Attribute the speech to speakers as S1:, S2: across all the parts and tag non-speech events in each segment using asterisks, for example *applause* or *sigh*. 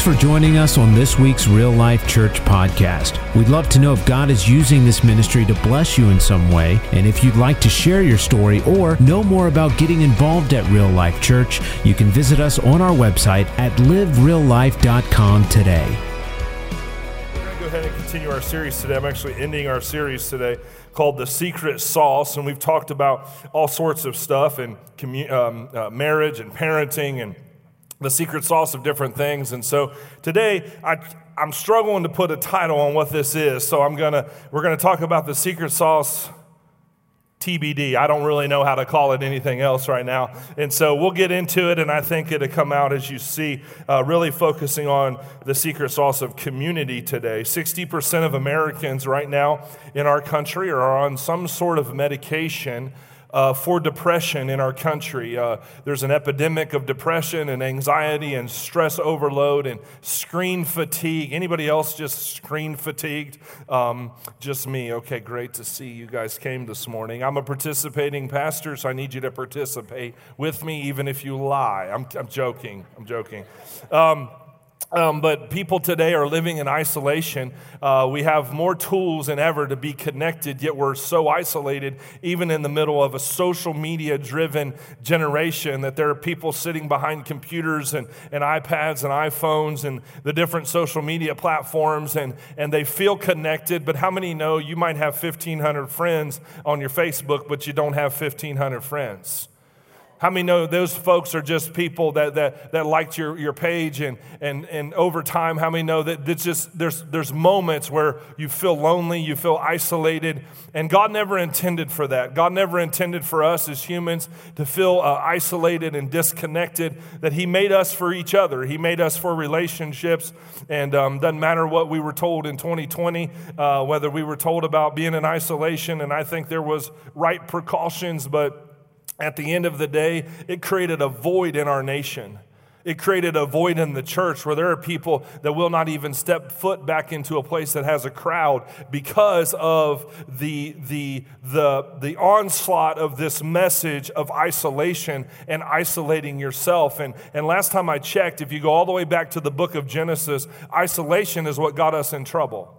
S1: Thanks for joining us on this week's Real Life Church podcast. We'd love to know if God is using this ministry to bless you in some way, and if you'd like to share your story or know more about getting involved at Real Life Church, you can visit us on our website at livereallife.com today.
S2: We're going to go ahead and continue our series today. I'm actually ending our series today called The Secret Sauce, and we've talked about all sorts of stuff and commu- um, uh, marriage and parenting and the secret sauce of different things. And so today, I, I'm struggling to put a title on what this is. So I'm gonna, we're gonna talk about the secret sauce TBD. I don't really know how to call it anything else right now. And so we'll get into it, and I think it'll come out as you see, uh, really focusing on the secret sauce of community today. 60% of Americans right now in our country are on some sort of medication uh, for depression in our country. Uh, there's an epidemic of depression and anxiety and stress overload and screen fatigue. Anybody else just screen fatigued? Um, just me. Okay, great to see you guys came this morning. I'm a participating pastor, so I need you to participate with me, even if you lie. I'm, I'm joking. I'm joking. Um, um, but people today are living in isolation. Uh, we have more tools than ever to be connected, yet we're so isolated, even in the middle of a social media driven generation, that there are people sitting behind computers and, and iPads and iPhones and the different social media platforms, and, and they feel connected. But how many know you might have 1,500 friends on your Facebook, but you don't have 1,500 friends? How many know those folks are just people that, that, that liked your, your page and, and, and over time, how many know that it's just there's, there's moments where you feel lonely, you feel isolated, and God never intended for that. God never intended for us as humans to feel uh, isolated and disconnected, that He made us for each other. He made us for relationships, and um, doesn't matter what we were told in 2020, uh, whether we were told about being in isolation, and I think there was right precautions, but at the end of the day, it created a void in our nation. It created a void in the church where there are people that will not even step foot back into a place that has a crowd because of the, the, the, the onslaught of this message of isolation and isolating yourself. And, and last time I checked, if you go all the way back to the book of Genesis, isolation is what got us in trouble.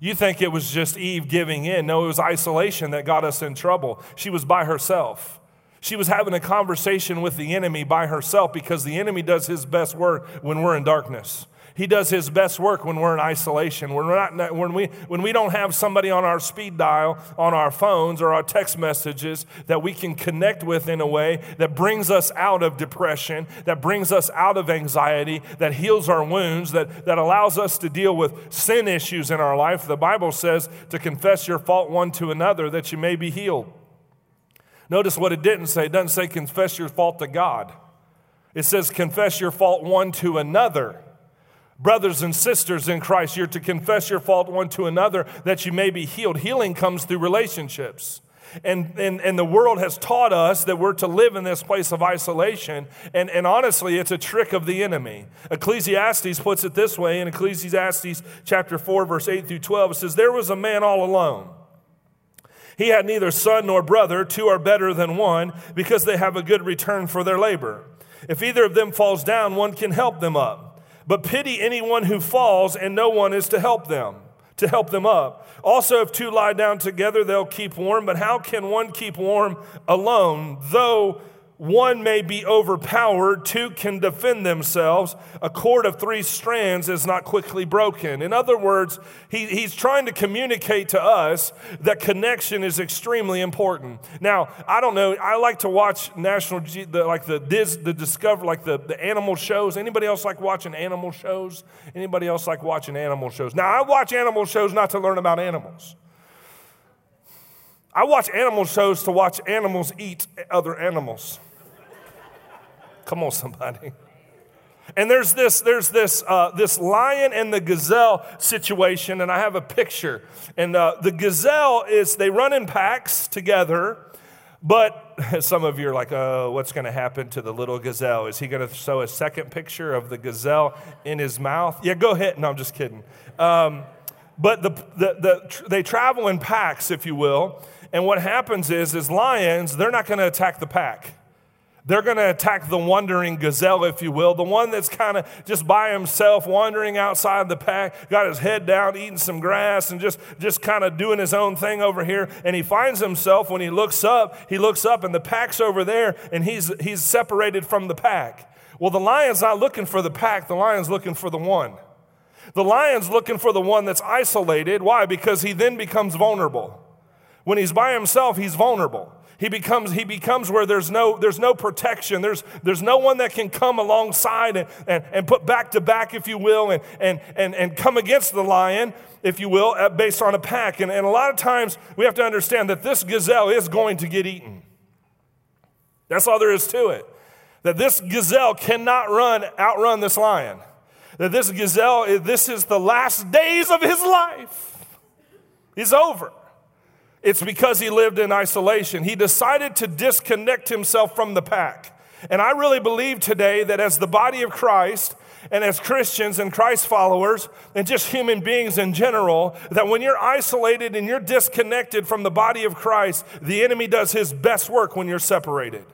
S2: You think it was just Eve giving in. No, it was isolation that got us in trouble. She was by herself. She was having a conversation with the enemy by herself because the enemy does his best work when we're in darkness. He does his best work when we're in isolation, when, we're not, when, we, when we don't have somebody on our speed dial, on our phones, or our text messages that we can connect with in a way that brings us out of depression, that brings us out of anxiety, that heals our wounds, that, that allows us to deal with sin issues in our life. The Bible says to confess your fault one to another that you may be healed. Notice what it didn't say. It doesn't say confess your fault to God, it says confess your fault one to another. Brothers and sisters in Christ, you're to confess your fault one to another that you may be healed. Healing comes through relationships. And, and, and the world has taught us that we're to live in this place of isolation. And, and honestly, it's a trick of the enemy. Ecclesiastes puts it this way in Ecclesiastes chapter 4, verse 8 through 12. It says, There was a man all alone he had neither son nor brother. Two are better than one because they have a good return for their labor. If either of them falls down, one can help them up. But pity anyone who falls, and no one is to help them, to help them up. Also, if two lie down together, they'll keep warm. But how can one keep warm alone, though one may be overpowered, two can defend themselves. A cord of three strands is not quickly broken. In other words, he, he's trying to communicate to us that connection is extremely important. Now, I don't know, I like to watch National, the, like the, the Discover, like the, the animal shows. Anybody else like watching animal shows? Anybody else like watching animal shows? Now, I watch animal shows not to learn about animals. I watch animal shows to watch animals eat other animals. Come on, somebody. And there's this, there's this, uh, this lion and the gazelle situation, and I have a picture. And uh, the gazelle is, they run in packs together, but *laughs* some of you are like, oh, what's going to happen to the little gazelle? Is he going to show a second picture of the gazelle in his mouth? Yeah, go ahead. No, I'm just kidding. Um, but the, the, the, they travel in packs, if you will. And what happens is, is lions, they're not going to attack the pack. They're going to attack the wandering gazelle, if you will, the one that's kind of just by himself, wandering outside the pack, got his head down, eating some grass, and just, just kind of doing his own thing over here. And he finds himself when he looks up, he looks up, and the pack's over there, and he's, he's separated from the pack. Well, the lion's not looking for the pack, the lion's looking for the one. The lion's looking for the one that's isolated. Why? Because he then becomes vulnerable. When he's by himself, he's vulnerable. He becomes, he becomes where there's no, there's no protection. There's, there's no one that can come alongside and, and, and put back to back, if you will, and, and, and, and come against the lion, if you will, uh, based on a pack. And, and a lot of times we have to understand that this gazelle is going to get eaten. That's all there is to it. That this gazelle cannot run, outrun this lion. That this gazelle, this is the last days of his life. He's over. It's because he lived in isolation. He decided to disconnect himself from the pack. And I really believe today that as the body of Christ, and as Christians and Christ followers, and just human beings in general, that when you're isolated and you're disconnected from the body of Christ, the enemy does his best work when you're separated.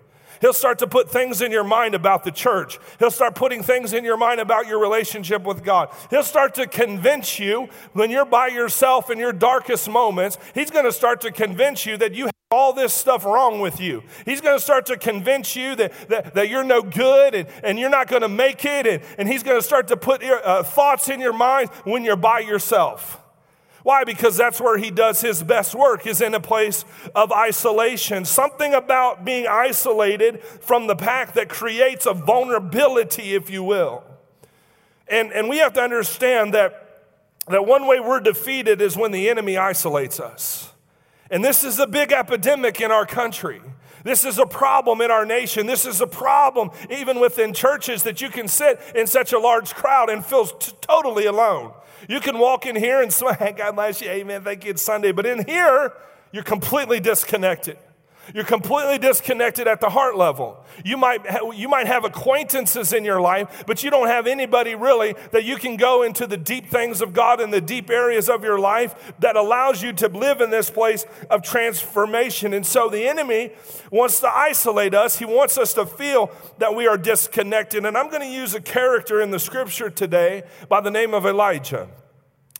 S2: He'll start to put things in your mind about the church. He'll start putting things in your mind about your relationship with God. He'll start to convince you when you're by yourself in your darkest moments, he's going to start to convince you that you have all this stuff wrong with you. He's going to start to convince you that, that, that you're no good and, and you're not going to make it. And, and he's going to start to put uh, thoughts in your mind when you're by yourself. Why? Because that's where he does his best work, is in a place of isolation. Something about being isolated from the pack that creates a vulnerability, if you will. And, and we have to understand that, that one way we're defeated is when the enemy isolates us. And this is a big epidemic in our country. This is a problem in our nation. This is a problem even within churches that you can sit in such a large crowd and feel t- totally alone. You can walk in here and *laughs* say, God bless you, amen, thank you, it's Sunday. But in here, you're completely disconnected. You're completely disconnected at the heart level. You might, ha- you might have acquaintances in your life, but you don't have anybody really that you can go into the deep things of God and the deep areas of your life that allows you to live in this place of transformation. And so the enemy wants to isolate us. He wants us to feel that we are disconnected. And I'm going to use a character in the scripture today by the name of Elijah.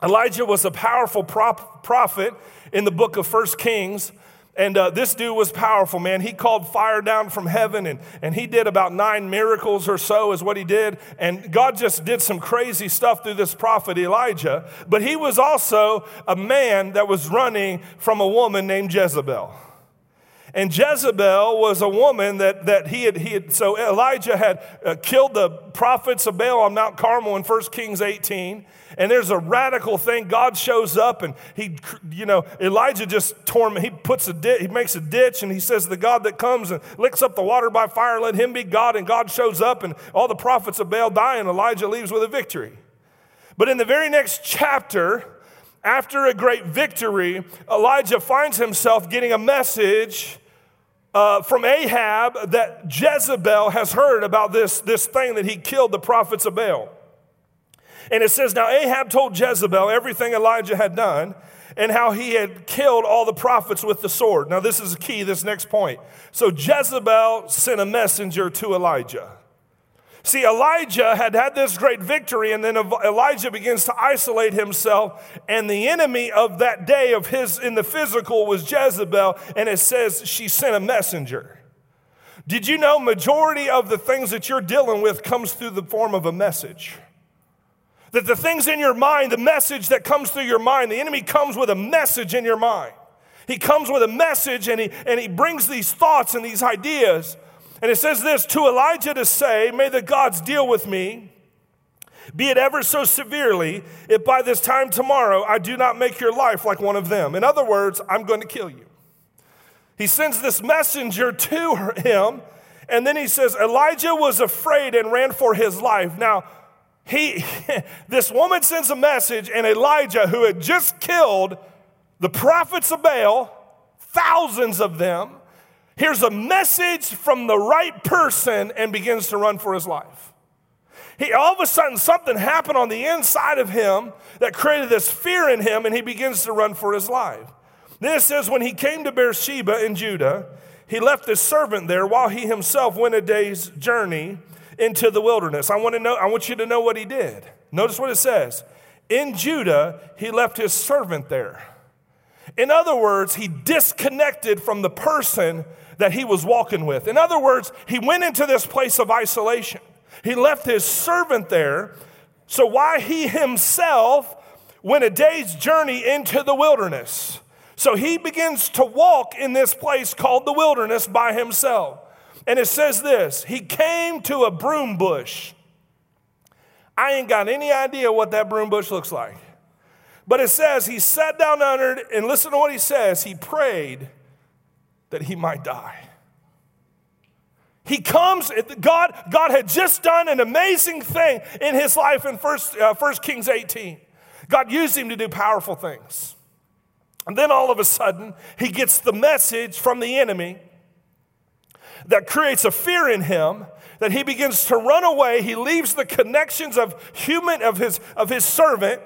S2: Elijah was a powerful prop- prophet in the book of First Kings. And uh, this dude was powerful, man. He called fire down from heaven and, and he did about nine miracles or so, is what he did. And God just did some crazy stuff through this prophet Elijah. But he was also a man that was running from a woman named Jezebel. And Jezebel was a woman that, that he, had, he had, so Elijah had uh, killed the prophets of Baal on Mount Carmel in 1 Kings 18 and there's a radical thing. God shows up and he, you know, Elijah just torment. He puts a he makes a ditch and he says, The God that comes and licks up the water by fire, let him be God. And God shows up and all the prophets of Baal die and Elijah leaves with a victory. But in the very next chapter, after a great victory, Elijah finds himself getting a message uh, from Ahab that Jezebel has heard about this, this thing that he killed the prophets of Baal. And it says, Now Ahab told Jezebel everything Elijah had done and how he had killed all the prophets with the sword. Now, this is key, this next point. So Jezebel sent a messenger to Elijah. See, Elijah had had this great victory, and then Elijah begins to isolate himself. And the enemy of that day of his in the physical was Jezebel, and it says she sent a messenger. Did you know majority of the things that you're dealing with comes through the form of a message? That the things in your mind, the message that comes through your mind, the enemy comes with a message in your mind. He comes with a message and he, and he brings these thoughts and these ideas. And it says this to Elijah to say, May the gods deal with me, be it ever so severely, if by this time tomorrow I do not make your life like one of them. In other words, I'm going to kill you. He sends this messenger to him, and then he says, Elijah was afraid and ran for his life. Now, he, *laughs* this woman sends a message, and Elijah, who had just killed the prophets of Baal, thousands of them, hears a message from the right person and begins to run for his life. He, all of a sudden, something happened on the inside of him that created this fear in him, and he begins to run for his life. Then it says, when he came to Beersheba in Judah, he left his servant there while he himself went a day's journey into the wilderness. I want to know, I want you to know what he did. Notice what it says. In Judah, he left his servant there. In other words, he disconnected from the person that he was walking with. In other words, he went into this place of isolation. He left his servant there. So, why he himself went a day's journey into the wilderness. So he begins to walk in this place called the wilderness by himself. And it says this He came to a broom bush. I ain't got any idea what that broom bush looks like. But it says he sat down under it, and listen to what he says. He prayed that he might die. He comes, God, God had just done an amazing thing in his life in 1 uh, First Kings 18. God used him to do powerful things. And then all of a sudden, he gets the message from the enemy that creates a fear in him that he begins to run away. He leaves the connections of human of his of his servant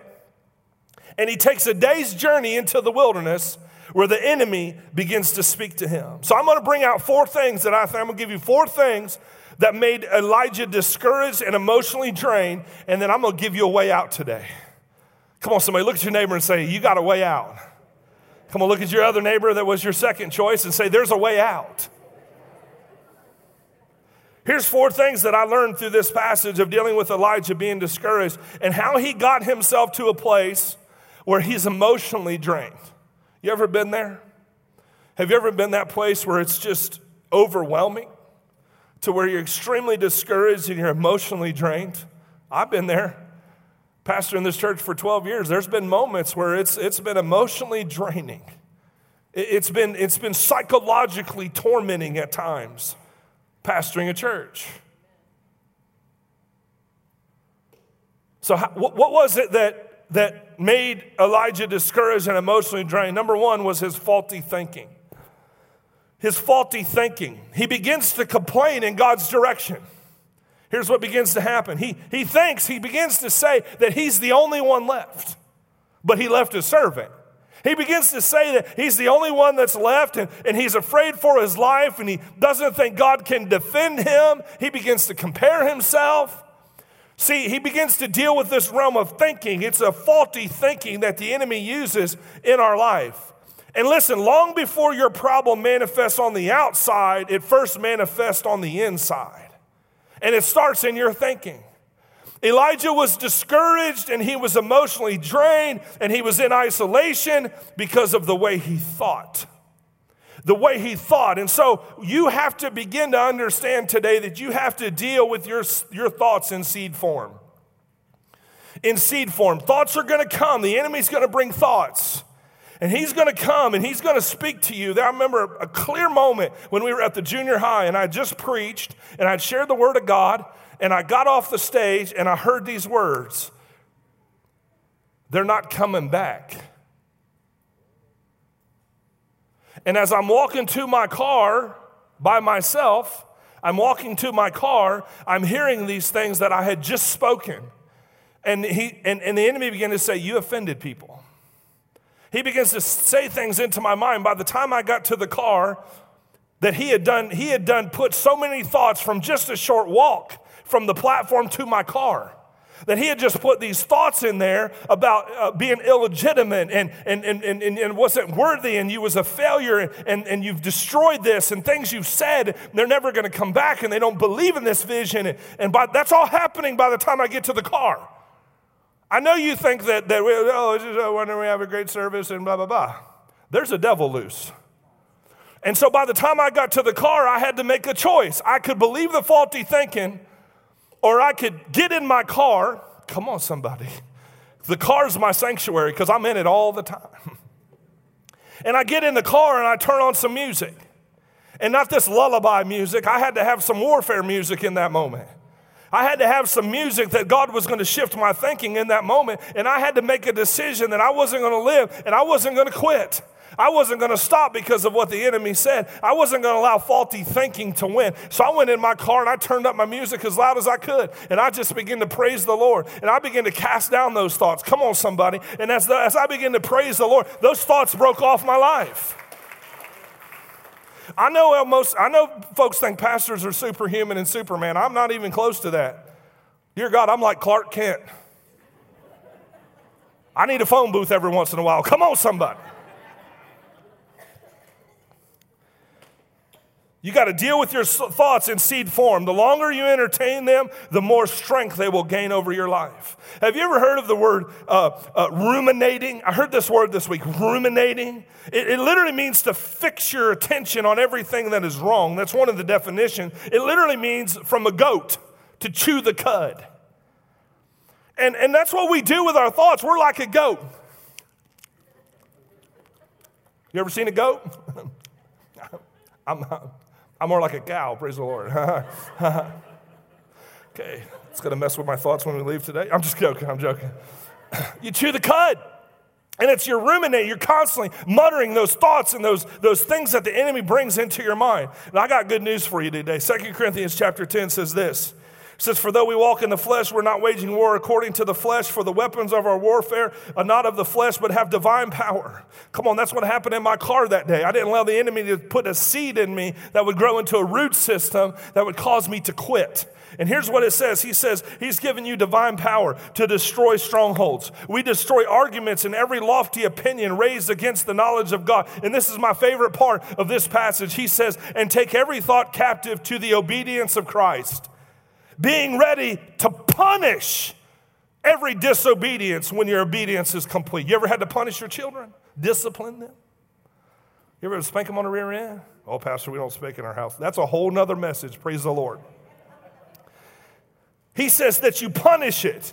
S2: and he takes a day's journey into the wilderness where the enemy begins to speak to him. So I'm going to bring out four things that I think I'm going to give you four things that made Elijah discouraged and emotionally drained and then I'm going to give you a way out today. Come on somebody look at your neighbor and say you got a way out. Come on, look at your other neighbor that was your second choice and say, There's a way out. Here's four things that I learned through this passage of dealing with Elijah being discouraged and how he got himself to a place where he's emotionally drained. You ever been there? Have you ever been that place where it's just overwhelming to where you're extremely discouraged and you're emotionally drained? I've been there. Pastor in this church for 12 years, there's been moments where it's, it's been emotionally draining. It's been, it's been psychologically tormenting at times, pastoring a church. So, how, what, what was it that, that made Elijah discouraged and emotionally drained? Number one was his faulty thinking. His faulty thinking. He begins to complain in God's direction. Here's what begins to happen. He, he thinks, he begins to say that he's the only one left, but he left his servant. He begins to say that he's the only one that's left and, and he's afraid for his life and he doesn't think God can defend him. He begins to compare himself. See, he begins to deal with this realm of thinking. It's a faulty thinking that the enemy uses in our life. And listen, long before your problem manifests on the outside, it first manifests on the inside. And it starts in your thinking. Elijah was discouraged and he was emotionally drained and he was in isolation because of the way he thought. The way he thought. And so you have to begin to understand today that you have to deal with your, your thoughts in seed form. In seed form, thoughts are going to come. The enemy's going to bring thoughts. And he's going to come and he's going to speak to you. I remember a clear moment when we were at the junior high and I just preached and I'd shared the word of God and I got off the stage and I heard these words They're not coming back. And as I'm walking to my car by myself, I'm walking to my car, I'm hearing these things that I had just spoken. And, he, and, and the enemy began to say, You offended people. He begins to say things into my mind. By the time I got to the car, that he had done, he had done put so many thoughts from just a short walk from the platform to my car. That he had just put these thoughts in there about uh, being illegitimate and, and, and, and, and wasn't worthy and you was a failure and, and you've destroyed this and things you've said, they're never to come back and they don't believe in this vision. And and by, that's all happening by the time I get to the car. I know you think that, that we, oh, just, oh, when we have a great service and blah, blah, blah. There's a devil loose. And so by the time I got to the car, I had to make a choice. I could believe the faulty thinking, or I could get in my car. Come on, somebody. The car's my sanctuary because I'm in it all the time. *laughs* And I get in the car and I turn on some music. And not this lullaby music, I had to have some warfare music in that moment. I had to have some music that God was going to shift my thinking in that moment. And I had to make a decision that I wasn't going to live and I wasn't going to quit. I wasn't going to stop because of what the enemy said. I wasn't going to allow faulty thinking to win. So I went in my car and I turned up my music as loud as I could. And I just began to praise the Lord. And I began to cast down those thoughts. Come on, somebody. And as, the, as I began to praise the Lord, those thoughts broke off my life. I know most, I know folks think pastors are superhuman and Superman. I'm not even close to that. Dear God, I'm like Clark Kent. I need a phone booth every once in a while. Come on, somebody. You got to deal with your thoughts in seed form. The longer you entertain them, the more strength they will gain over your life. Have you ever heard of the word uh, uh, ruminating? I heard this word this week ruminating. It, it literally means to fix your attention on everything that is wrong. That's one of the definitions. It literally means from a goat to chew the cud. And, and that's what we do with our thoughts. We're like a goat. You ever seen a goat? *laughs* I'm, I'm more like a cow, praise the Lord. *laughs* okay, it's to mess with my thoughts when we leave today. I'm just joking, I'm joking. *clears throat* you chew the cud. And it's your ruminate. You're constantly muttering those thoughts and those, those things that the enemy brings into your mind. And I got good news for you today. Second Corinthians chapter 10 says this says, For though we walk in the flesh, we're not waging war according to the flesh, for the weapons of our warfare are not of the flesh, but have divine power. Come on, that's what happened in my car that day. I didn't allow the enemy to put a seed in me that would grow into a root system that would cause me to quit. And here's what it says He says, He's given you divine power to destroy strongholds. We destroy arguments and every lofty opinion raised against the knowledge of God. And this is my favorite part of this passage. He says, And take every thought captive to the obedience of Christ being ready to punish every disobedience when your obedience is complete. You ever had to punish your children? Discipline them? You ever spank them on the rear end? Oh, Pastor, we don't spank in our house. That's a whole nother message. Praise the Lord. He says that you punish it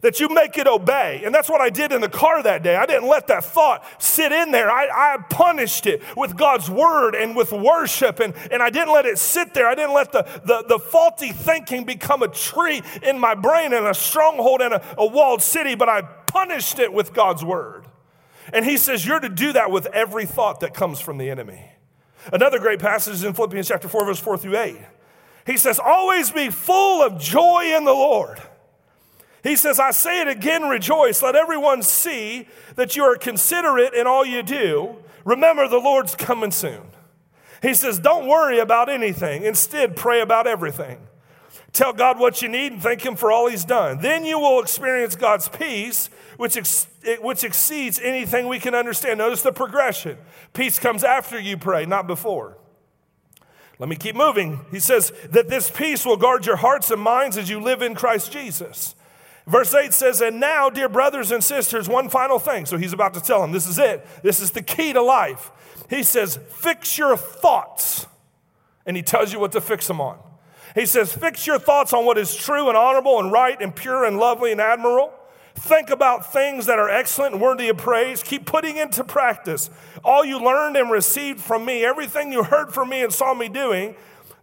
S2: that you make it obey. And that's what I did in the car that day. I didn't let that thought sit in there. I, I, punished it with God's word and with worship, and, and I didn't let it sit there. I didn't let the, the, the faulty thinking become a tree in my brain and a stronghold and a, a walled city, but I punished it with God's word. And he says, You're to do that with every thought that comes from the enemy. Another great passage is in Philippians chapter 4, verse 4 through 8. He says, Always be full of joy in the Lord. He says, I say it again, rejoice. Let everyone see that you are considerate in all you do. Remember, the Lord's coming soon. He says, Don't worry about anything. Instead, pray about everything. Tell God what you need and thank Him for all He's done. Then you will experience God's peace, which, ex- which exceeds anything we can understand. Notice the progression. Peace comes after you pray, not before. Let me keep moving. He says that this peace will guard your hearts and minds as you live in Christ Jesus. Verse 8 says, And now, dear brothers and sisters, one final thing. So he's about to tell them this is it. This is the key to life. He says, Fix your thoughts. And he tells you what to fix them on. He says, Fix your thoughts on what is true and honorable and right and pure and lovely and admirable. Think about things that are excellent and worthy of praise. Keep putting into practice all you learned and received from me, everything you heard from me and saw me doing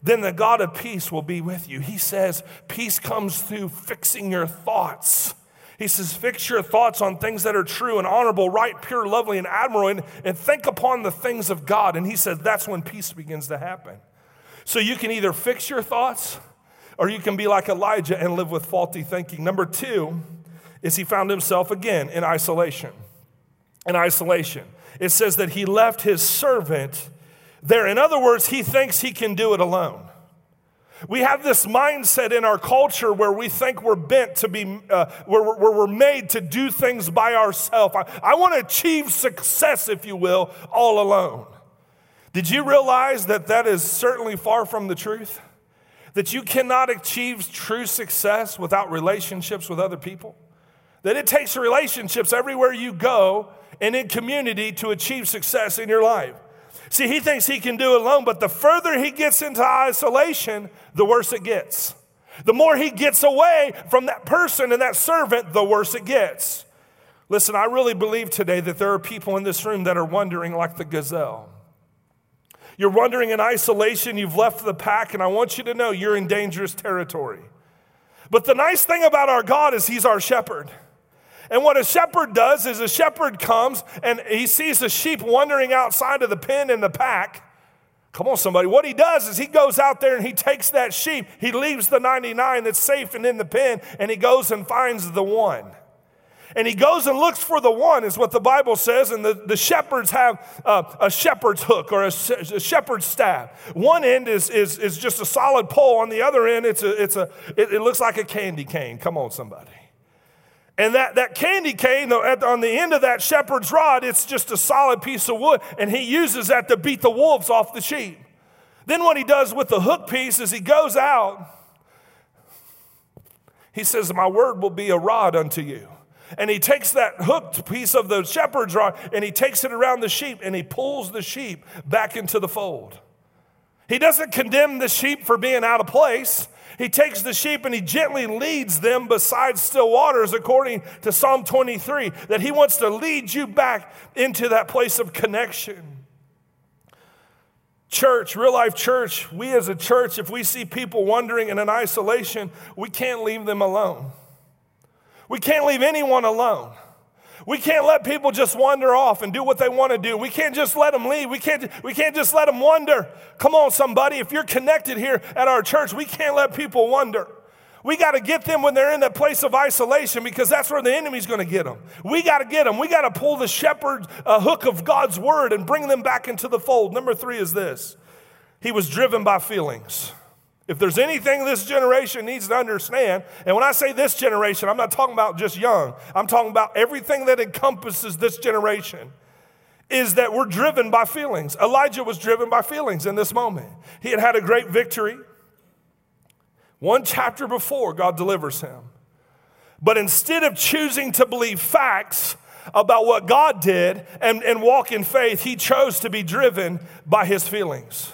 S2: then the God of peace will be with you. He says, peace comes through fixing your thoughts. He says, fix your thoughts on things that are true and honorable, right, pure, lovely, and admirable, and, and think upon the things of God. And he says, that's when peace begins to happen. So you can either fix your thoughts or you can be like Elijah and live with faulty thinking. Number two is he found himself again in isolation. In isolation. It says that he left his servant there. In other words, he thinks he can do it alone. We have this mindset in our culture where we think we're bent to be, uh, where, where, we're made to do things by ourselves. I, I want to achieve success, if you will, all alone. Did you realize that that is certainly far from the truth? That you cannot achieve true success without relationships with other people? That it takes relationships everywhere you go and in community to achieve success in your life. See, he thinks he can do it alone, but the further he gets into isolation, the worse it gets. The more he gets away from that person and that servant, the worse it gets. Listen, I really believe today that there are people in this room that are wondering like the gazelle. You're wondering in isolation, you've left the pack, and I want you to know you're in dangerous territory. But the nice thing about our God is He's our shepherd. And what a shepherd does is a shepherd comes and he sees a sheep wandering outside of the pen in the pack. Come on, somebody. What he does is he goes out there and he takes that sheep. He leaves the 99 that's safe and in the pen and he goes and finds the one. And he goes and looks for the one, is what the Bible says. And the, the shepherds have uh, a shepherd's hook or a, a, shepherd's staff. One end is, is, is just a solid pole. On the other end, it's a, it's a, it, it looks like a candy cane. Come on, somebody. And that, that candy cane, on the end of that shepherd's rod, it's just a solid piece of wood. And he uses that to beat the wolves off the sheep. Then, what he does with the hook piece is he goes out. He says, My word will be a rod unto you. And he takes that hooked piece of the shepherd's rod and he takes it around the sheep and he pulls the sheep back into the fold. He doesn't condemn the sheep for being out of place. He takes the sheep and he gently leads them beside still waters, according to Psalm 23, that he wants to lead you back into that place of connection. Church, real life church, we as a church, if we see people wandering in an isolation, we can't leave them alone. We can't leave anyone alone. We can't let people just wander off and do what they want to do. We can't just let them leave. We can't, we can't just let them wander. Come on, somebody. If you're connected here at our church, we can't let people wander. We got to get them when they're in that place of isolation because that's where the enemy's going to get them. We got to get them. We got to pull the shepherd hook of God's word and bring them back into the fold. Number three is this he was driven by feelings. If there's anything this generation needs to understand, and when I say this generation, I'm not talking about just young, I'm talking about everything that encompasses this generation, is that we're driven by feelings. Elijah was driven by feelings in this moment. He had had a great victory. One chapter before, God delivers him. But instead of choosing to believe facts about what God did and, and walk in faith, he chose to be driven by his feelings.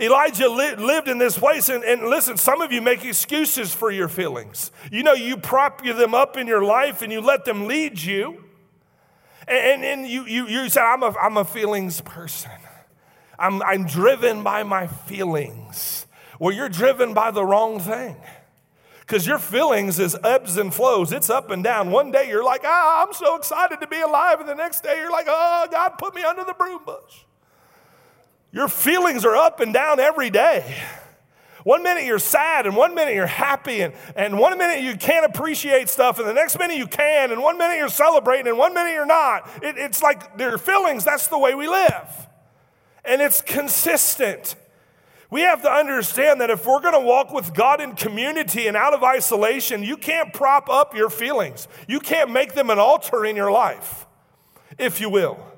S2: Elijah li- lived in this place, and, and, listen, some of you make excuses for your feelings. You know, you prop them up in your life and you let them lead you. And, and, you, you, you say, I'm a, I'm a feelings person. I'm, I'm driven by my feelings. Well, you're driven by the wrong thing. Because your feelings is ebbs and flows. It's up and down. One day you're like, ah, I'm so excited to be alive. And the next day you're like, oh, God put me under the broom bush. Your feelings are up and down every day. One minute you're sad, and one minute you're happy, and, and one minute you can't appreciate stuff, and the next minute you can, and one minute you're celebrating, and one minute you're not. It, it's like their feelings, that's the way we live. And it's consistent. We have to understand that if we're going to walk with God in community and out of isolation, you can't prop up your feelings. You can't make them an altar in your life, if you will.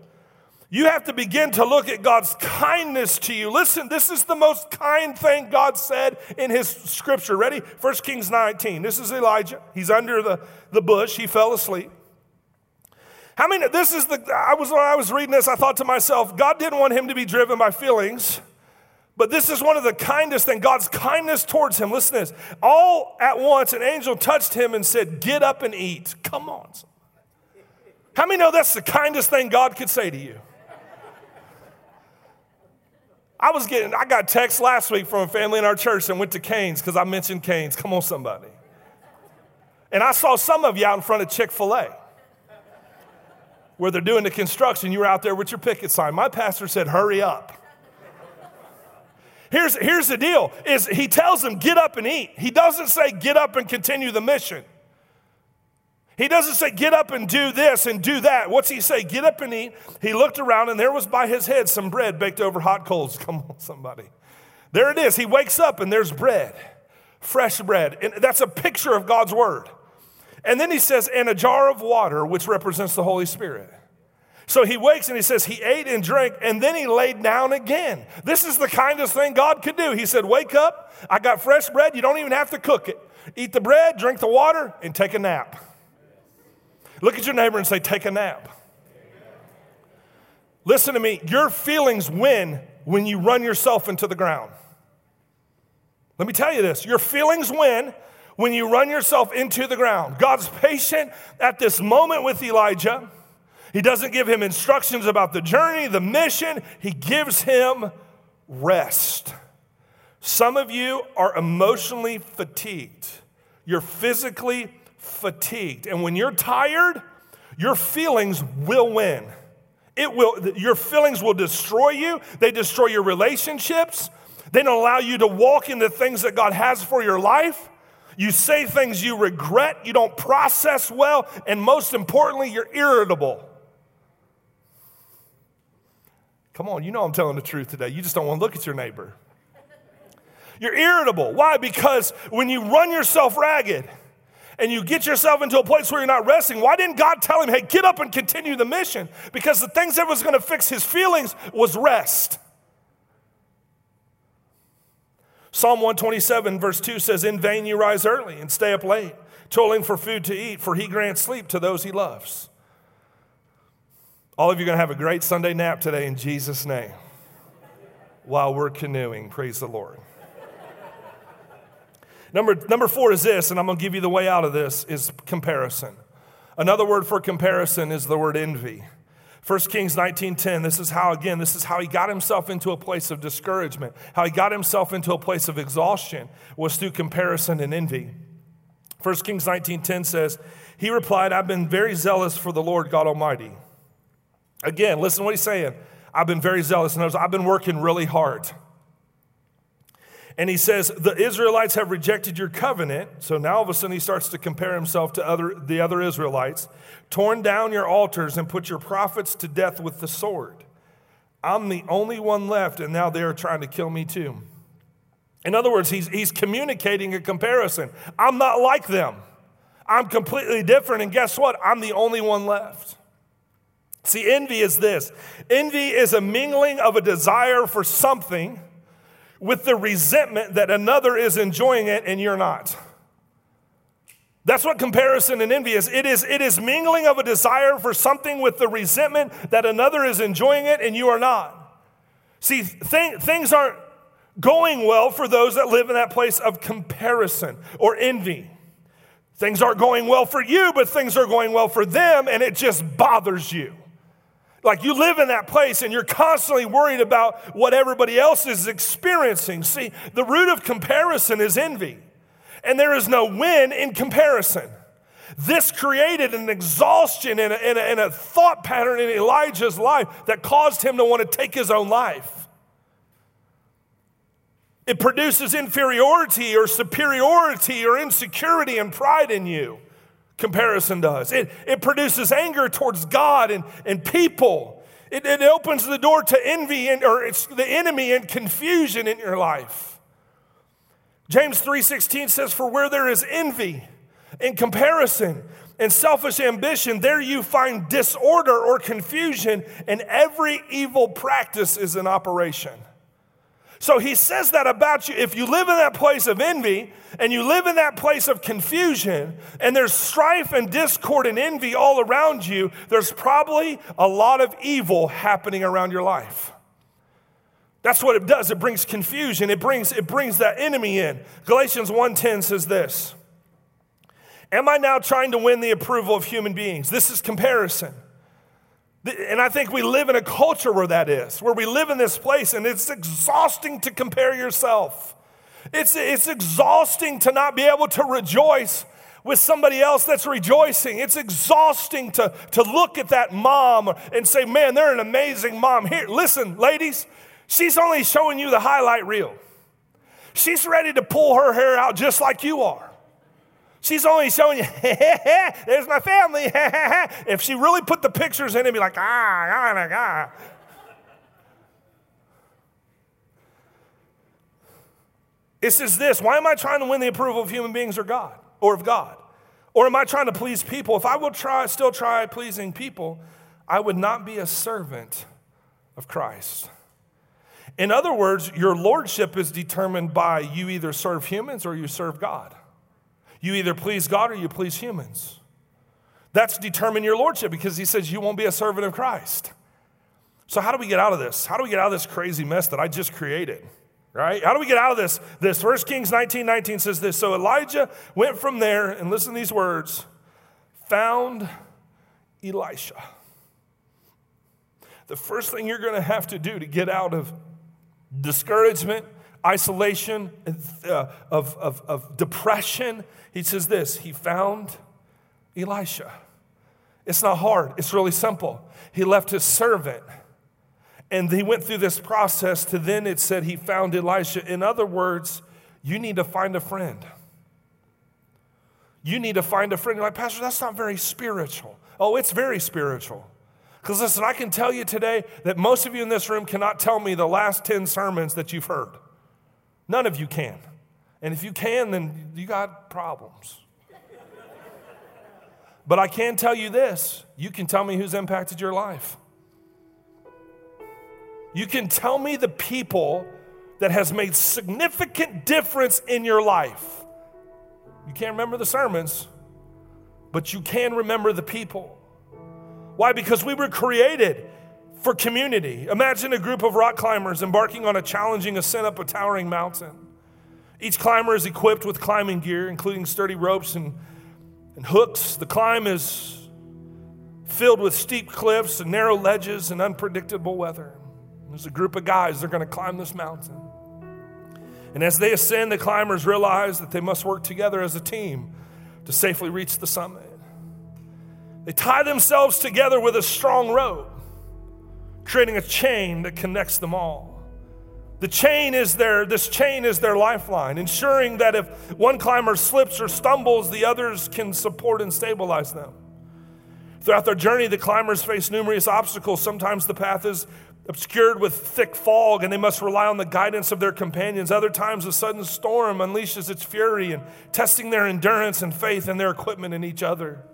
S2: You have to begin to look at God's kindness to you. Listen, this is the most kind thing God said in his scripture. Ready? 1 Kings 19. This is Elijah. He's under the, the bush. He fell asleep. How many, this is the, I was, when I was reading this, I thought to myself, God didn't want him to be driven by feelings, but this is one of the kindest things, God's kindness towards him. Listen to this. All at once, an angel touched him and said, Get up and eat. Come on. How many know that's the kindest thing God could say to you? I was getting, I got text last week from a family in our church and went to Canes because I mentioned Canes. Come on, somebody. And I saw some of you out in front of Chick fil A where they're doing the construction. You were out there with your picket sign. My pastor said, hurry up. Here's, here's the deal is he tells them get up and eat. He doesn't say get up and continue the mission. He doesn't say, get up and do this and do that. What's he say? Get up and eat. He looked around and there was by his head some bread baked over hot coals. *laughs* Come on, somebody. There it is. He wakes up and there's bread, fresh bread. And that's a picture of God's word. And then he says, and a jar of water, which represents the Holy Spirit. So he wakes and he says, he ate and drank, and then he laid down again. This is the kindest thing God could do. He said, Wake up, I got fresh bread, you don't even have to cook it. Eat the bread, drink the water, and take a nap. Look at your neighbor and say, Take a nap. Listen to me. Your feelings win when you run yourself into the ground. Let me tell you this your feelings win when you run yourself into the ground. God's patient at this moment with Elijah. He doesn't give him instructions about the journey, the mission, he gives him rest. Some of you are emotionally fatigued. You're physically fatigued. And when you're tired, your feelings will win. It will, your feelings will destroy you. They destroy your relationships. They don't allow you to walk in the things that God has for your life. You say things you regret, you don't process well, and most importantly, you're irritable. Come on, you know I'm telling the truth today. You just don't want to look at your neighbor. You're irritable. Why? Because when you run yourself ragged and you get yourself into a place where you're not resting, why didn't God tell him, hey, get up and continue the mission? Because the things that was going to fix his feelings was rest. Psalm 127, verse 2 says, In vain you rise early and stay up late, toiling for food to eat, for he grants sleep to those he loves. All of you are going to have a great Sunday nap today in Jesus' name while we're canoeing. Praise the Lord. Number, number four is this, and I'm going to give you the way out of this, is comparison. Another word for comparison is the word envy. 1 Kings 19:10 this is how again this is how he got himself into a place of discouragement. How he got himself into a place of exhaustion was through comparison and envy. 1 Kings 19:10 says he replied I've been very zealous for the Lord God Almighty. Again listen what he's saying. I've been very zealous. And I've been working really hard and he says, The Israelites have rejected your covenant. So now all of a sudden he starts to compare himself to other, the other Israelites, torn down your altars and put your prophets to death with the sword. I'm the only one left, and now they are trying to kill me too. In other words, he's, he's communicating a comparison. I'm not like them. I'm completely different, and guess what? I'm the only one left. See, envy is this envy is a mingling of a desire for something with the resentment that another is enjoying it and you're not. That's what comparison and envy is. It is, it is mingling of a desire for something with the resentment that another is enjoying it and you are not. See, th- things aren't going well for those that live in that place of comparison or envy. Things aren't going well for you, but things are going well for them, and it just bothers you. Like you live in that place and you're constantly worried about what everybody else is experiencing. See, the root of comparison is envy, and there is no win in comparison. This created an exhaustion and a, and, a, and a, thought pattern in Elijah's life that caused him to want to take his own life. It produces inferiority or superiority or insecurity and pride in you comparison does. It, it produces anger towards God and, and people. It, it opens the door to envy and, or it's the enemy and confusion in your life. James 3:16 says, For where there is envy and comparison and selfish ambition, there you find disorder or confusion, and every evil practice is in operation. So he says that about you. If you live in that place of envy and you live in that place of confusion and there's strife and discord and envy all around you, there's probably a lot of evil happening around your life. That's what it does. It brings confusion. It brings, it brings that enemy in. Galatians 1:10 says this. Am I now trying to win the approval of human beings? This is comparison. And I think we live in a culture where that is, where we live in this place and it's exhausting to compare yourself. It's, it's exhausting to not be able to rejoice with somebody else that's rejoicing. It's exhausting to, to look at that mom and say, man, they're an amazing mom. Here, listen, ladies, she's only showing you the highlight reel. She's ready to pull her hair out just like you are. She's only showing you, *laughs* there's my family. *laughs* if she really put the pictures in, it'd be like, ah, ah, ah. It says this Why am I trying to win the approval of human beings or God or of God? Or am I trying to please people? If I will try, still try pleasing people, I would not be a servant of Christ. In other words, your lordship is determined by you either serve humans or you serve God. You either please God or you please humans. That's determine your lordship because he says you won't be a servant of Christ. So how do we get out of this? How do we get out of this crazy mess that I just created? Right? How do we get out of this? This 1 Kings 19 19 says this. So Elijah went from there, and listen to these words, found Elisha. The first thing you're going to have to do to get out of discouragement, isolation, uh, of, of, of depression, he says this He found Elisha. It's not hard, it's really simple. He left his servant. And he went through this process to then it said he found Elisha. In other words, you need to find a friend. You need to find a friend. You're like, Pastor, that's not very spiritual. Oh, it's very spiritual. Because listen, I can tell you today that most of you in this room cannot tell me the last 10 sermons that you've heard. None of you can. And if you can, then you got problems. But I can tell you this you can tell me who's impacted your life. You can tell me the people that has made significant difference in your life. You can't remember the sermons, but you can remember the people. Why? Because we were created for community. Imagine a group of rock climbers embarking on a challenging ascent up a towering mountain. Each climber is equipped with climbing gear, including sturdy ropes and, and hooks. The climb is filled with steep cliffs and narrow ledges and unpredictable weather. There's a group of guys, they're going to climb this mountain. And as they ascend, the climbers realize that they must work together as a team to safely reach the summit. They tie themselves together with a strong rope, creating a chain that connects them all. The chain is their, this chain is their lifeline, ensuring that if one climber slips or stumbles, the others can support and stabilize them. Throughout their journey, the climbers face numerous obstacles. Sometimes the path is obscured with thick fog and they must rely on the guidance of their companions. Other times, a sudden storm unleashes its fury and testing their endurance and faith and their equipment in each other.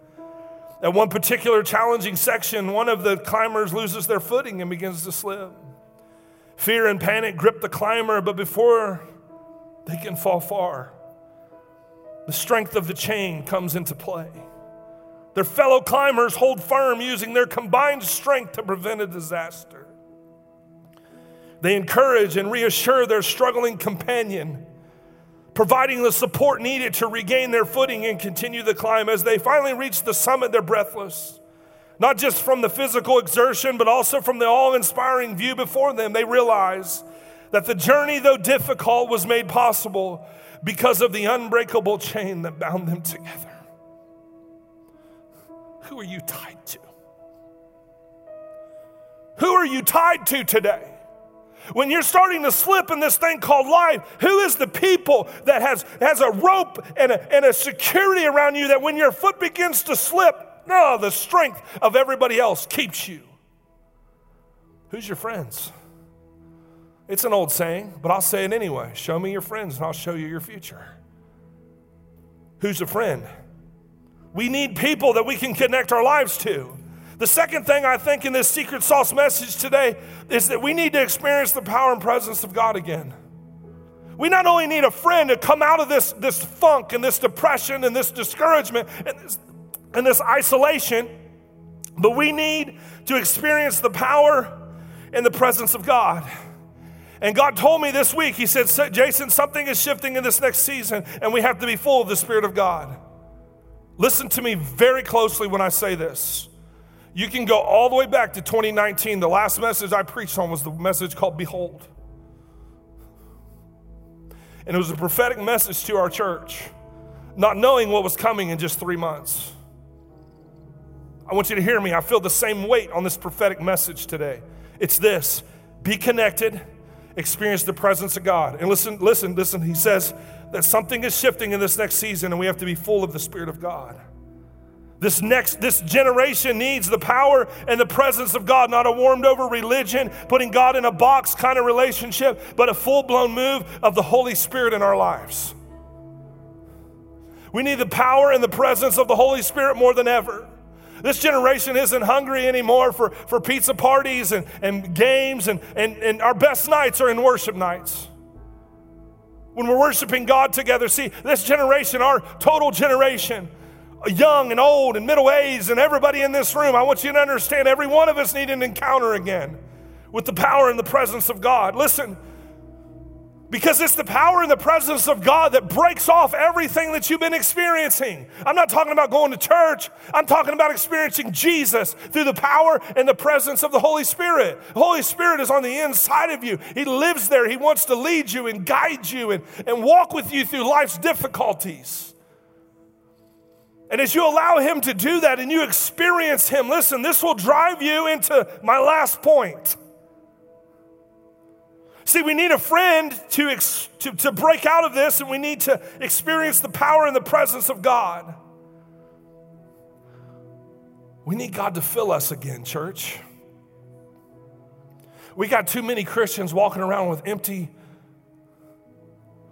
S2: At one particular challenging section, one of the climbers loses their footing and begins to slip. Fear and panic grip the climber, but before they can fall far, the strength of the chain comes into play. Their fellow climbers hold firm using their combined strength to prevent a disaster. They encourage and reassure their struggling companion, providing the support needed to regain their footing and continue the climb. As they finally reach the summit, they're breathless. Not just from the physical exertion, but also from the awe inspiring view before them. They realize that the journey, though difficult, was made possible because of the unbreakable chain that bound them together. Who are you tied to? Who are you tied to today? When you're starting to slip in this thing called life, who is the people that has, has a rope and a, and a security around you that when your foot begins to slip, no, the strength of everybody else keeps you? Who's your friends? It's an old saying, but I'll say it anyway. Show me your friends and I'll show you your future. Who's a friend? We need people that we can connect our lives to. The second thing I think in this secret sauce message today is that we need to experience the power and presence of God again. We not only need a friend to come out of this, this funk and this depression and this discouragement and this, and this isolation, but we need to experience the power and the presence of God. And God told me this week, He said, Jason, something is shifting in this next season, and we have to be full of the Spirit of God. Listen to me very closely when I say this. You can go all the way back to 2019. The last message I preached on was the message called Behold. And it was a prophetic message to our church, not knowing what was coming in just three months. I want you to hear me. I feel the same weight on this prophetic message today. It's this be connected, experience the presence of God. And listen, listen, listen. He says that something is shifting in this next season, and we have to be full of the Spirit of God. This next, this generation needs the power and the presence of God, not a warmed over religion, putting God in a box kind of relationship, but a full blown move of the Holy Spirit in our lives. We need the power and the presence of the Holy Spirit more than ever. This generation isn't hungry anymore for, for pizza parties and, and games, and, and, and our best nights are in worship nights. When we're worshiping God together, see, this generation, our total generation, young and old and middle aged and everybody in this room, I want you to understand every one of us need an encounter again with the power and the presence of God. Listen, because it's the power and the presence of God that breaks off everything that you've been experiencing. I'm not talking about going to church. I'm talking about experiencing Jesus through the power and the presence of the Holy Spirit. The Holy Spirit is on the inside of you. He lives there. He wants to lead you and guide you and, and walk with you through life's difficulties. And as you allow Him to do that and you experience Him, listen, this will drive you into my last point. See, we need a friend to, to, to break out of this, and we need to experience the power and the presence of God. We need God to fill us again, church. We got too many Christians walking around with empty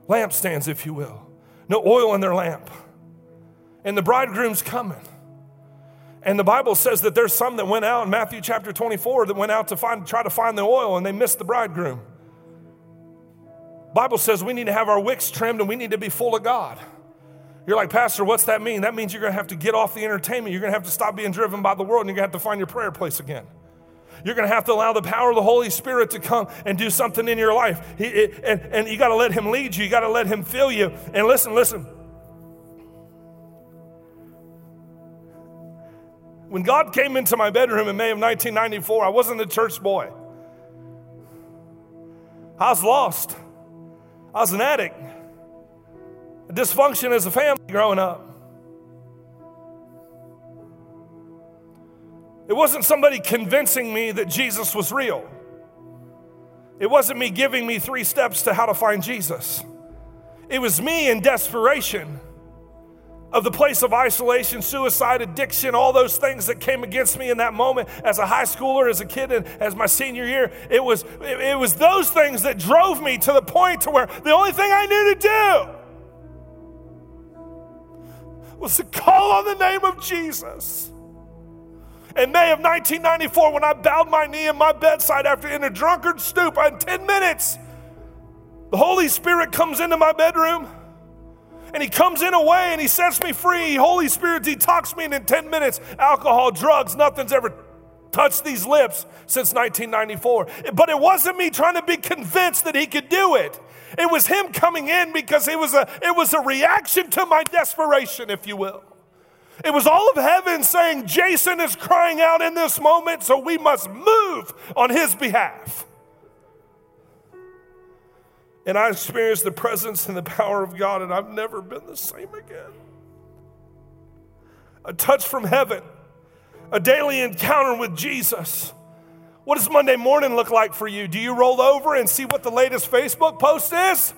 S2: lampstands, if you will, no oil in their lamp. And the bridegroom's coming. And the Bible says that there's some that went out in Matthew chapter 24 that went out to find, try to find the oil and they missed the bridegroom. Bible says we need to have our wicks trimmed and we need to be full of God. You're like, Pastor, what's that mean? That means you're going to have to get off the entertainment. You're going to have to stop being driven by the world and you're going to have to find your prayer place again. You're going to have to allow the power of the Holy Spirit to come and do something in your life. He, it, and, and you got to let Him lead you. You got to let Him fill you. And listen, listen. When God came into my bedroom in May of 1994, I wasn't a church boy. I was lost. I was an addict. A dysfunction as a family growing up. It wasn't somebody convincing me that Jesus was real. It wasn't me giving me three steps to how to find Jesus. It was me in desperation of the place of isolation, suicide, addiction, all those things that came against me in that moment as a high schooler, as a kid, and as my senior year. It was, it, it was those things that drove me to the point to where the only thing I knew to do was to call on the name of Jesus. In May of 1994, when I bowed my knee in my bedside after in a drunkard stoop in 10 minutes, the Holy Spirit comes into my bedroom and he comes in a way and he sets me free. Holy Spirit detox me, and in 10 minutes, alcohol, drugs, nothing's ever touched these lips since 1994. But it wasn't me trying to be convinced that he could do it. It was him coming in because it was a, it was a reaction to my desperation, if you will. It was all of heaven saying, Jason is crying out in this moment, so we must move on his behalf. And I experienced the presence and the power of God, and I've never been the same again. A touch from heaven, a daily encounter with Jesus. What does Monday morning look like for you? Do you roll over and see what the latest Facebook post is?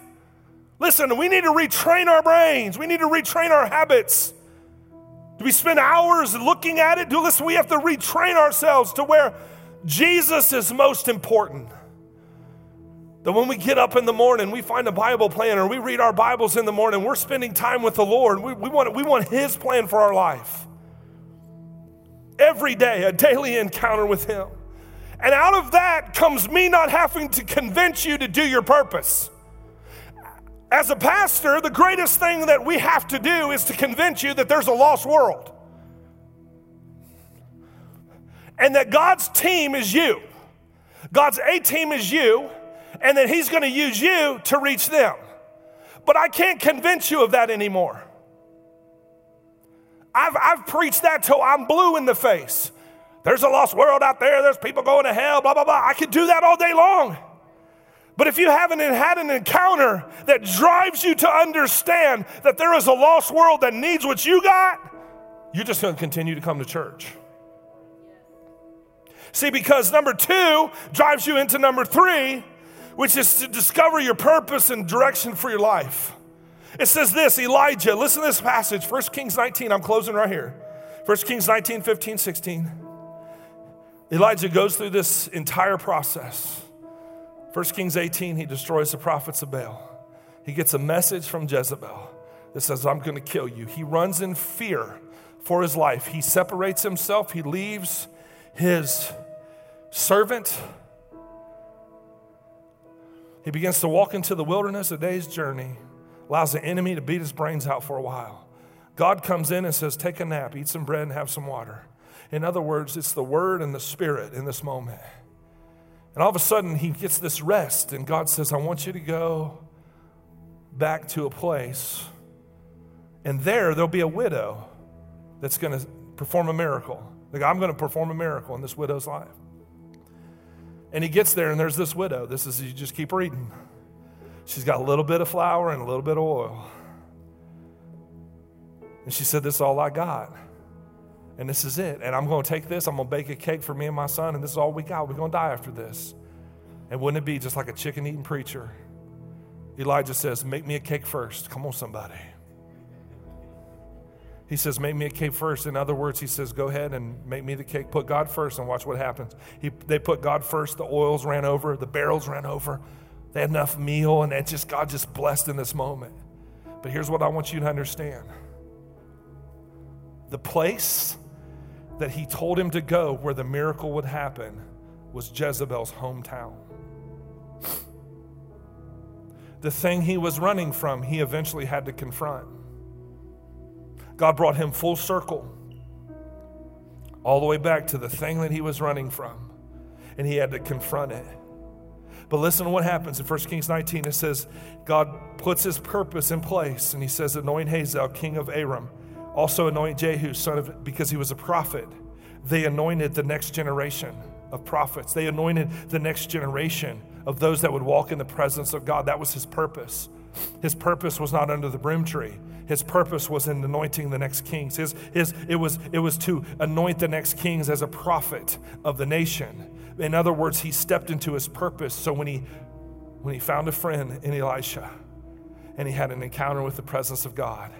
S2: Listen, we need to retrain our brains, we need to retrain our habits. Do we spend hours looking at it? Do listen, we have to retrain ourselves to where Jesus is most important. That when we get up in the morning, we find a Bible plan or we read our Bibles in the morning, we're spending time with the Lord. We, we, want, we want His plan for our life. Every day, a daily encounter with Him. And out of that comes me not having to convince you to do your purpose. As a pastor, the greatest thing that we have to do is to convince you that there's a lost world. And that God's team is you. God's A team is you and that He's going to use you to reach them. But I can't convince you of that anymore. I've, I've preached that till I'm blue in the face. There's a lost world out there, there's people going to hell, blah, blah, blah. I could do that all day long. But if you haven't had an encounter that drives you to understand that there is a lost world that needs what you got, you're just going to continue to come to church. See, because number two drives you into number three, which is to discover your purpose and direction for your life. It says this Elijah, listen to this passage, 1 Kings 19, I'm closing right here. 1 Kings 19, 15, 16. Elijah goes through this entire process. 1 Kings 18, he destroys the prophets of Baal. He gets a message from Jezebel that says, I'm going to kill you. He runs in fear for his life. He separates himself, he leaves his servant he begins to walk into the wilderness, a day's journey, allows the enemy to beat his brains out for a while. God comes in and says, Take a nap, eat some bread, and have some water. In other words, it's the word and the spirit in this moment. And all of a sudden, he gets this rest, and God says, I want you to go back to a place, and there, there'll be a widow that's going to perform a miracle. Like, I'm going to perform a miracle in this widow's life. And he gets there, and there's this widow. This is, you just keep reading. She's got a little bit of flour and a little bit of oil. And she said, This is all I got. And this is it. And I'm going to take this, I'm going to bake a cake for me and my son, and this is all we got. We're going to die after this. And wouldn't it be just like a chicken eating preacher? Elijah says, Make me a cake first. Come on, somebody. He says, Make me a cake first. In other words, he says, Go ahead and make me the cake. Put God first and watch what happens. He, they put God first. The oils ran over, the barrels ran over. They had enough meal, and it just God just blessed in this moment. But here's what I want you to understand the place that he told him to go where the miracle would happen was Jezebel's hometown. The thing he was running from, he eventually had to confront. God brought him full circle, all the way back to the thing that he was running from, and he had to confront it. But listen to what happens in 1 Kings 19. It says, God puts his purpose in place, and he says, Anoint Hazael, king of Aram. Also anoint Jehu, son of, because he was a prophet. They anointed the next generation of prophets. They anointed the next generation of those that would walk in the presence of God. That was his purpose. His purpose was not under the broom tree. His purpose was in anointing the next kings. His, his, it, was, it was to anoint the next kings as a prophet of the nation. In other words, he stepped into his purpose. So when he, when he found a friend in Elisha and he had an encounter with the presence of God,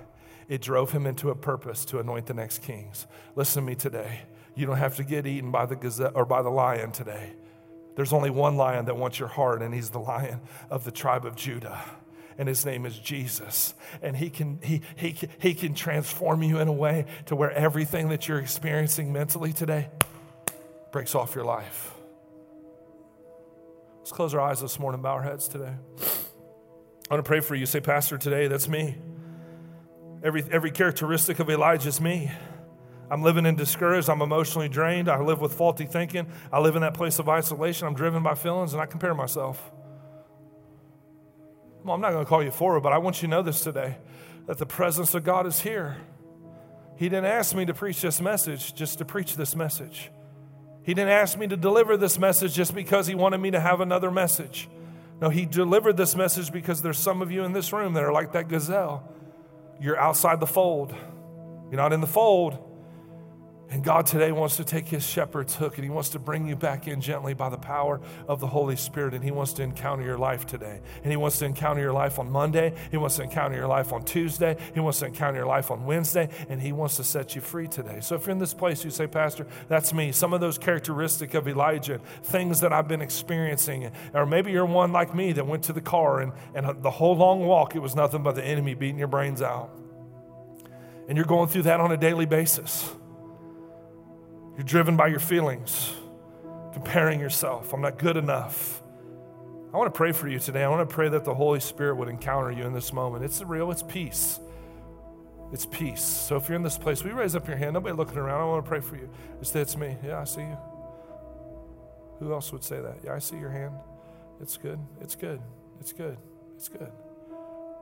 S2: it drove him into a purpose to anoint the next kings. Listen to me today. You don't have to get eaten by the gazelle or by the lion today. There's only one lion that wants your heart, and he's the lion of the tribe of Judah. And his name is Jesus. And he can, he, he, he can transform you in a way to where everything that you're experiencing mentally today breaks off your life. Let's close our eyes this morning, bow our heads today. I want to pray for you. Say, Pastor, today, that's me. Every, every characteristic of Elijah is me. I'm living in discouraged. I'm emotionally drained. I live with faulty thinking. I live in that place of isolation. I'm driven by feelings and I compare myself. Well, I'm not going to call you forward, but I want you to know this today that the presence of God is here. He didn't ask me to preach this message just to preach this message. He didn't ask me to deliver this message just because he wanted me to have another message. No, he delivered this message because there's some of you in this room that are like that gazelle. You're outside the fold. You're not in the fold. And God today wants to take his shepherd's hook and he wants to bring you back in gently by the power of the Holy Spirit. And he wants to encounter your life today. And he wants to encounter your life on Monday. He wants to encounter your life on Tuesday. He wants to encounter your life on Wednesday. And he wants to set you free today. So if you're in this place, you say, Pastor, that's me. Some of those characteristics of Elijah, things that I've been experiencing. Or maybe you're one like me that went to the car and, and the whole long walk, it was nothing but the enemy beating your brains out. And you're going through that on a daily basis. You're driven by your feelings, comparing yourself. I'm not good enough. I want to pray for you today. I want to pray that the Holy Spirit would encounter you in this moment. It's real, it's peace. It's peace. So if you're in this place, we raise up your hand. Nobody looking around. I want to pray for you. Say it's me. Yeah, I see you. Who else would say that? Yeah, I see your hand. It's good. It's good. It's good. It's good.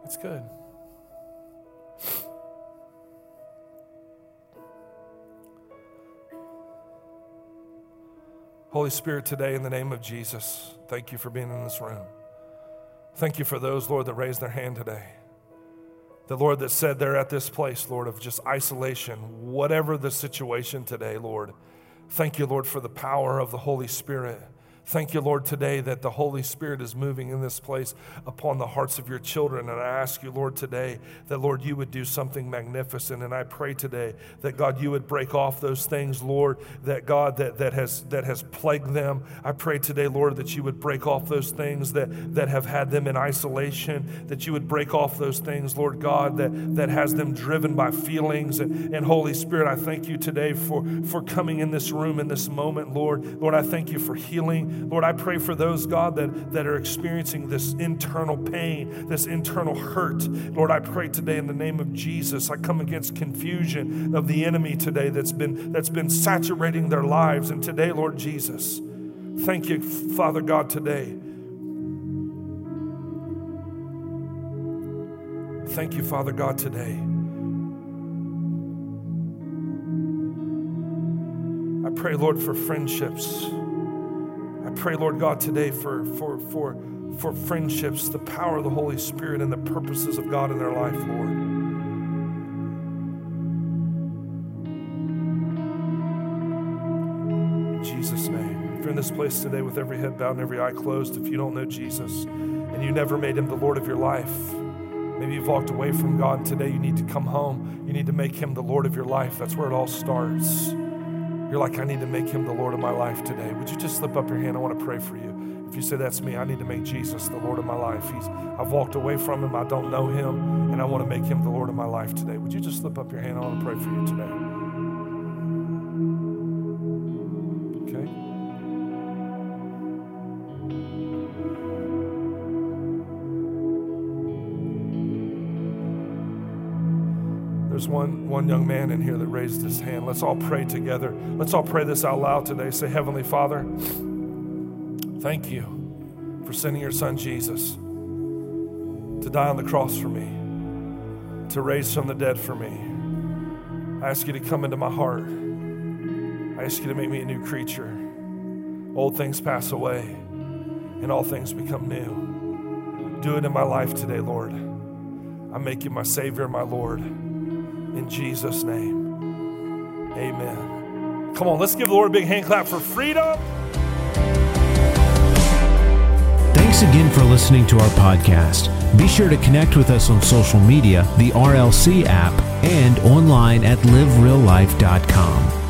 S2: It's good. Holy Spirit, today, in the name of Jesus, thank you for being in this room. Thank you for those, Lord, that raised their hand today. The Lord that said they're at this place, Lord, of just isolation, whatever the situation today, Lord. Thank you, Lord, for the power of the Holy Spirit. Thank you, Lord, today that the Holy Spirit is moving in this place upon the hearts of your children. And I ask you, Lord, today that, Lord, you would do something magnificent. And I pray today that, God, you would break off those things, Lord, that, God, that, that, has, that has plagued them. I pray today, Lord, that you would break off those things that, that have had them in isolation, that you would break off those things, Lord God, that, that has them driven by feelings. And, and Holy Spirit, I thank you today for, for coming in this room in this moment, Lord. Lord, I thank you for healing. Lord, I pray for those, God, that, that are experiencing this internal pain, this internal hurt. Lord, I pray today in the name of Jesus. I come against confusion of the enemy today that's been, that's been saturating their lives. And today, Lord Jesus, thank you, Father God, today. Thank you, Father God, today. I pray, Lord, for friendships pray, Lord God, today for, for, for, for friendships, the power of the Holy Spirit, and the purposes of God in their life, Lord. In this place today with every head bowed and every eye closed, if you don't know Jesus and you never made him the Lord of your life, maybe you've walked away from God and today you need to come home. You need to make him the Lord of your life. That's where it all starts. You're like, I need to make him the Lord of my life today. Would you just slip up your hand? I want to pray for you. If you say that's me, I need to make Jesus the Lord of my life. He's I've walked away from him, I don't know him, and I want to make him the Lord of my life today. Would you just slip up your hand? I want to pray for you today. There's one, one young man in here that raised his hand. Let's all pray together. Let's all pray this out loud today. Say, Heavenly Father, thank you for sending your son Jesus to die on the cross for me, to raise from the dead for me. I ask you to come into my heart. I ask you to make me a new creature. Old things pass away, and all things become new. Do it in my life today, Lord. I make you my Savior, my Lord. In Jesus' name, amen. Come on, let's give the Lord a big hand clap for freedom.
S1: Thanks again for listening to our podcast. Be sure to connect with us on social media, the RLC app, and online at livereallife.com.